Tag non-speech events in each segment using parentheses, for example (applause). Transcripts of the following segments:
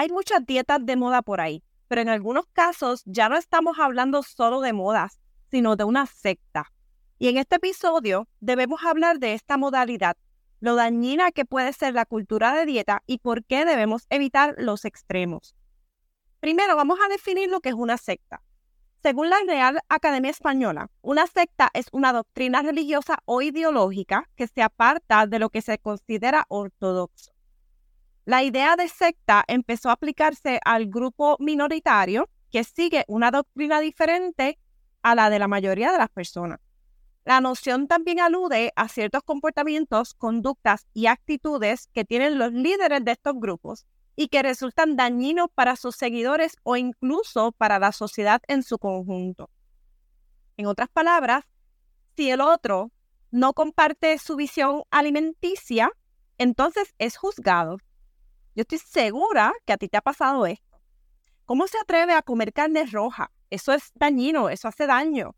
Hay muchas dietas de moda por ahí, pero en algunos casos ya no estamos hablando solo de modas, sino de una secta. Y en este episodio debemos hablar de esta modalidad, lo dañina que puede ser la cultura de dieta y por qué debemos evitar los extremos. Primero vamos a definir lo que es una secta. Según la Real Academia Española, una secta es una doctrina religiosa o ideológica que se aparta de lo que se considera ortodoxo. La idea de secta empezó a aplicarse al grupo minoritario que sigue una doctrina diferente a la de la mayoría de las personas. La noción también alude a ciertos comportamientos, conductas y actitudes que tienen los líderes de estos grupos y que resultan dañinos para sus seguidores o incluso para la sociedad en su conjunto. En otras palabras, si el otro no comparte su visión alimenticia, entonces es juzgado. Yo estoy segura que a ti te ha pasado esto. ¿Cómo se atreve a comer carne roja? Eso es dañino, eso hace daño.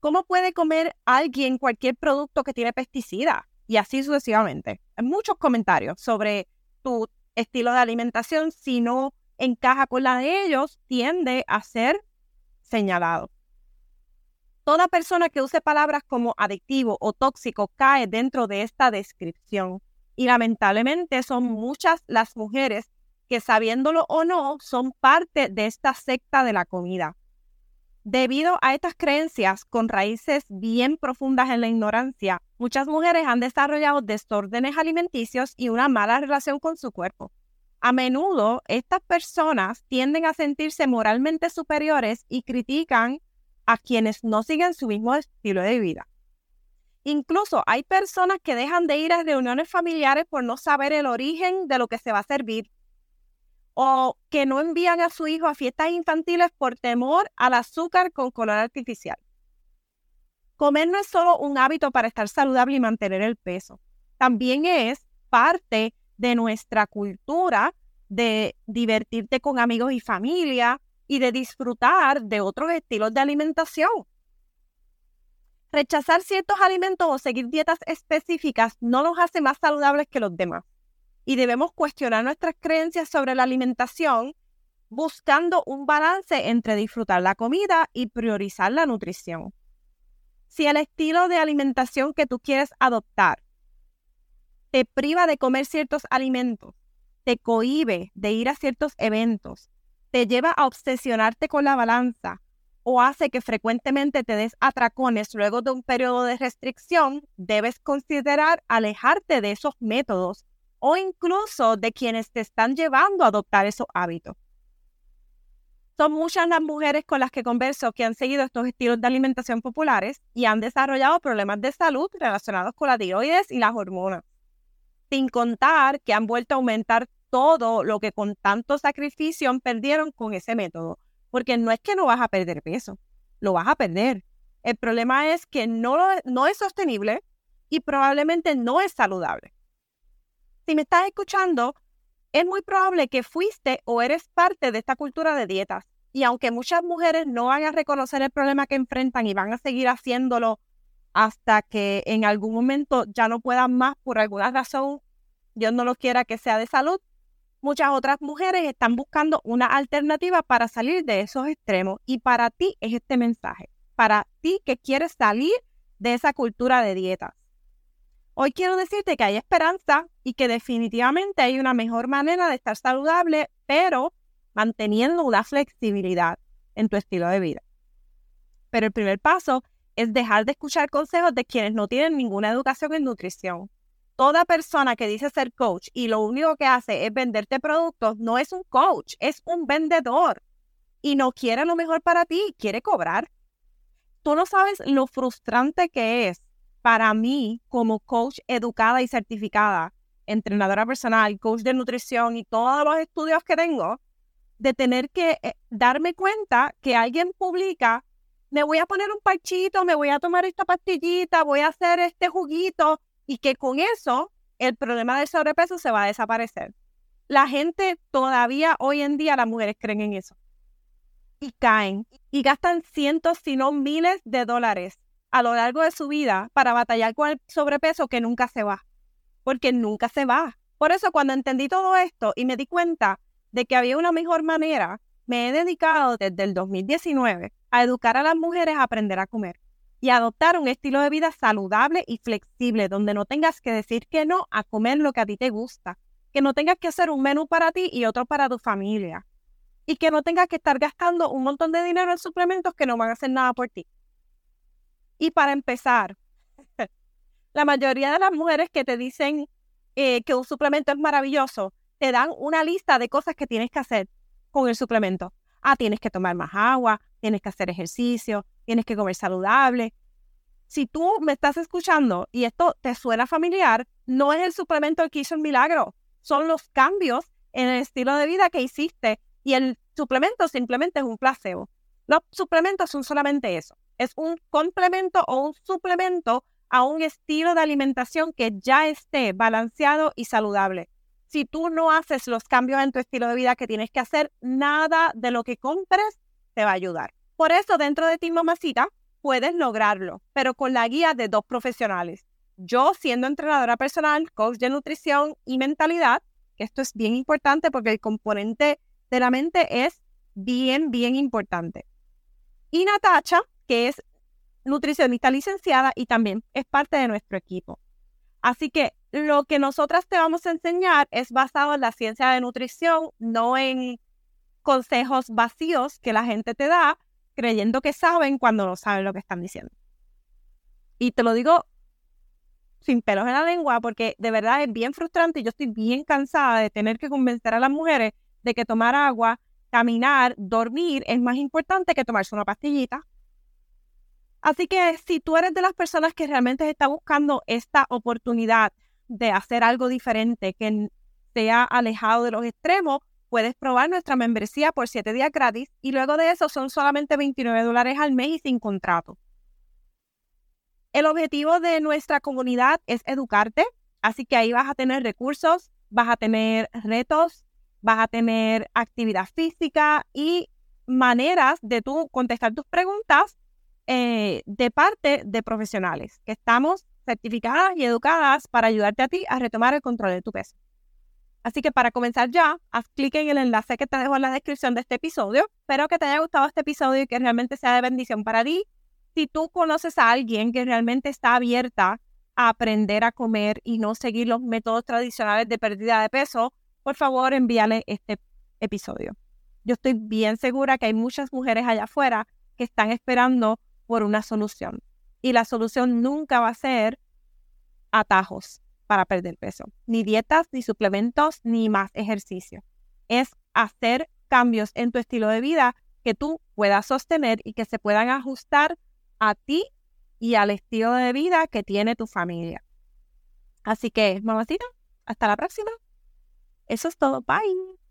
¿Cómo puede comer alguien cualquier producto que tiene pesticida? Y así sucesivamente. Hay muchos comentarios sobre tu estilo de alimentación, si no encaja con la de ellos, tiende a ser señalado. Toda persona que use palabras como adictivo o tóxico cae dentro de esta descripción. Y lamentablemente son muchas las mujeres que sabiéndolo o no son parte de esta secta de la comida. Debido a estas creencias con raíces bien profundas en la ignorancia, muchas mujeres han desarrollado desórdenes alimenticios y una mala relación con su cuerpo. A menudo, estas personas tienden a sentirse moralmente superiores y critican a quienes no siguen su mismo estilo de vida. Incluso hay personas que dejan de ir a reuniones familiares por no saber el origen de lo que se va a servir o que no envían a su hijo a fiestas infantiles por temor al azúcar con color artificial. Comer no es solo un hábito para estar saludable y mantener el peso, también es parte de nuestra cultura de divertirte con amigos y familia y de disfrutar de otros estilos de alimentación. Rechazar ciertos alimentos o seguir dietas específicas no nos hace más saludables que los demás y debemos cuestionar nuestras creencias sobre la alimentación buscando un balance entre disfrutar la comida y priorizar la nutrición. Si el estilo de alimentación que tú quieres adoptar te priva de comer ciertos alimentos, te cohíbe de ir a ciertos eventos, te lleva a obsesionarte con la balanza o hace que frecuentemente te des atracones luego de un periodo de restricción, debes considerar alejarte de esos métodos o incluso de quienes te están llevando a adoptar esos hábitos. Son muchas las mujeres con las que converso que han seguido estos estilos de alimentación populares y han desarrollado problemas de salud relacionados con la tiroides y las hormonas. Sin contar que han vuelto a aumentar todo lo que con tanto sacrificio perdieron con ese método. Porque no es que no vas a perder peso, lo vas a perder. El problema es que no, no es sostenible y probablemente no es saludable si me estás escuchando, es muy probable que fuiste o eres parte de esta cultura de dietas. Y aunque muchas mujeres no van a reconocer el problema que enfrentan y van a seguir haciéndolo hasta que en algún momento ya no puedan más por alguna razón, Dios no lo quiera que sea de salud, muchas otras mujeres están buscando una alternativa para salir de esos extremos. Y para ti es este mensaje, para ti que quieres salir de esa cultura de dietas. Hoy quiero decirte que hay esperanza y que definitivamente hay una mejor manera de estar saludable, pero manteniendo una flexibilidad en tu estilo de vida. Pero el primer paso es dejar de escuchar consejos de quienes no tienen ninguna educación en nutrición. Toda persona que dice ser coach y lo único que hace es venderte productos no es un coach, es un vendedor y no quiere lo mejor para ti, quiere cobrar. Tú no sabes lo frustrante que es para mí, como coach educada y certificada, entrenadora personal, coach de nutrición y todos los estudios que tengo, de tener que eh, darme cuenta que alguien publica, me voy a poner un parchito, me voy a tomar esta pastillita, voy a hacer este juguito y que con eso el problema del sobrepeso se va a desaparecer. La gente todavía hoy en día, las mujeres creen en eso. Y caen y gastan cientos, si no miles de dólares a lo largo de su vida para batallar con el sobrepeso que nunca se va, porque nunca se va. Por eso cuando entendí todo esto y me di cuenta de que había una mejor manera, me he dedicado desde el 2019 a educar a las mujeres a aprender a comer y adoptar un estilo de vida saludable y flexible, donde no tengas que decir que no a comer lo que a ti te gusta, que no tengas que hacer un menú para ti y otro para tu familia, y que no tengas que estar gastando un montón de dinero en suplementos que no van a hacer nada por ti. Y para empezar, (laughs) la mayoría de las mujeres que te dicen eh, que un suplemento es maravilloso, te dan una lista de cosas que tienes que hacer con el suplemento. Ah, tienes que tomar más agua, tienes que hacer ejercicio, tienes que comer saludable. Si tú me estás escuchando y esto te suena familiar, no es el suplemento el que hizo el milagro, son los cambios en el estilo de vida que hiciste y el suplemento simplemente es un placebo. Los suplementos son solamente eso, es un complemento o un suplemento a un estilo de alimentación que ya esté balanceado y saludable. Si tú no haces los cambios en tu estilo de vida que tienes que hacer, nada de lo que compres te va a ayudar. Por eso, dentro de ti, mamacita, puedes lograrlo, pero con la guía de dos profesionales. Yo, siendo entrenadora personal, coach de nutrición y mentalidad, esto es bien importante porque el componente de la mente es bien, bien importante. Y Natacha, que es nutricionista licenciada y también es parte de nuestro equipo. Así que lo que nosotras te vamos a enseñar es basado en la ciencia de nutrición, no en consejos vacíos que la gente te da creyendo que saben cuando no saben lo que están diciendo. Y te lo digo sin pelos en la lengua porque de verdad es bien frustrante y yo estoy bien cansada de tener que convencer a las mujeres de que tomar agua, caminar, dormir es más importante que tomarse una pastillita Así que si tú eres de las personas que realmente está buscando esta oportunidad de hacer algo diferente, que sea alejado de los extremos, puedes probar nuestra membresía por 7 días gratis y luego de eso son solamente 29 dólares al mes y sin contrato. El objetivo de nuestra comunidad es educarte, así que ahí vas a tener recursos, vas a tener retos, vas a tener actividad física y maneras de contestar tus preguntas eh, de parte de profesionales que estamos certificadas y educadas para ayudarte a ti a retomar el control de tu peso. Así que para comenzar ya, haz clic en el enlace que te dejo en la descripción de este episodio. Espero que te haya gustado este episodio y que realmente sea de bendición para ti. Si tú conoces a alguien que realmente está abierta a aprender a comer y no seguir los métodos tradicionales de pérdida de peso, por favor envíale este episodio. Yo estoy bien segura que hay muchas mujeres allá afuera que están esperando por una solución. Y la solución nunca va a ser atajos para perder peso, ni dietas, ni suplementos, ni más ejercicio. Es hacer cambios en tu estilo de vida que tú puedas sostener y que se puedan ajustar a ti y al estilo de vida que tiene tu familia. Así que, mamacita, hasta la próxima. Eso es todo. Bye.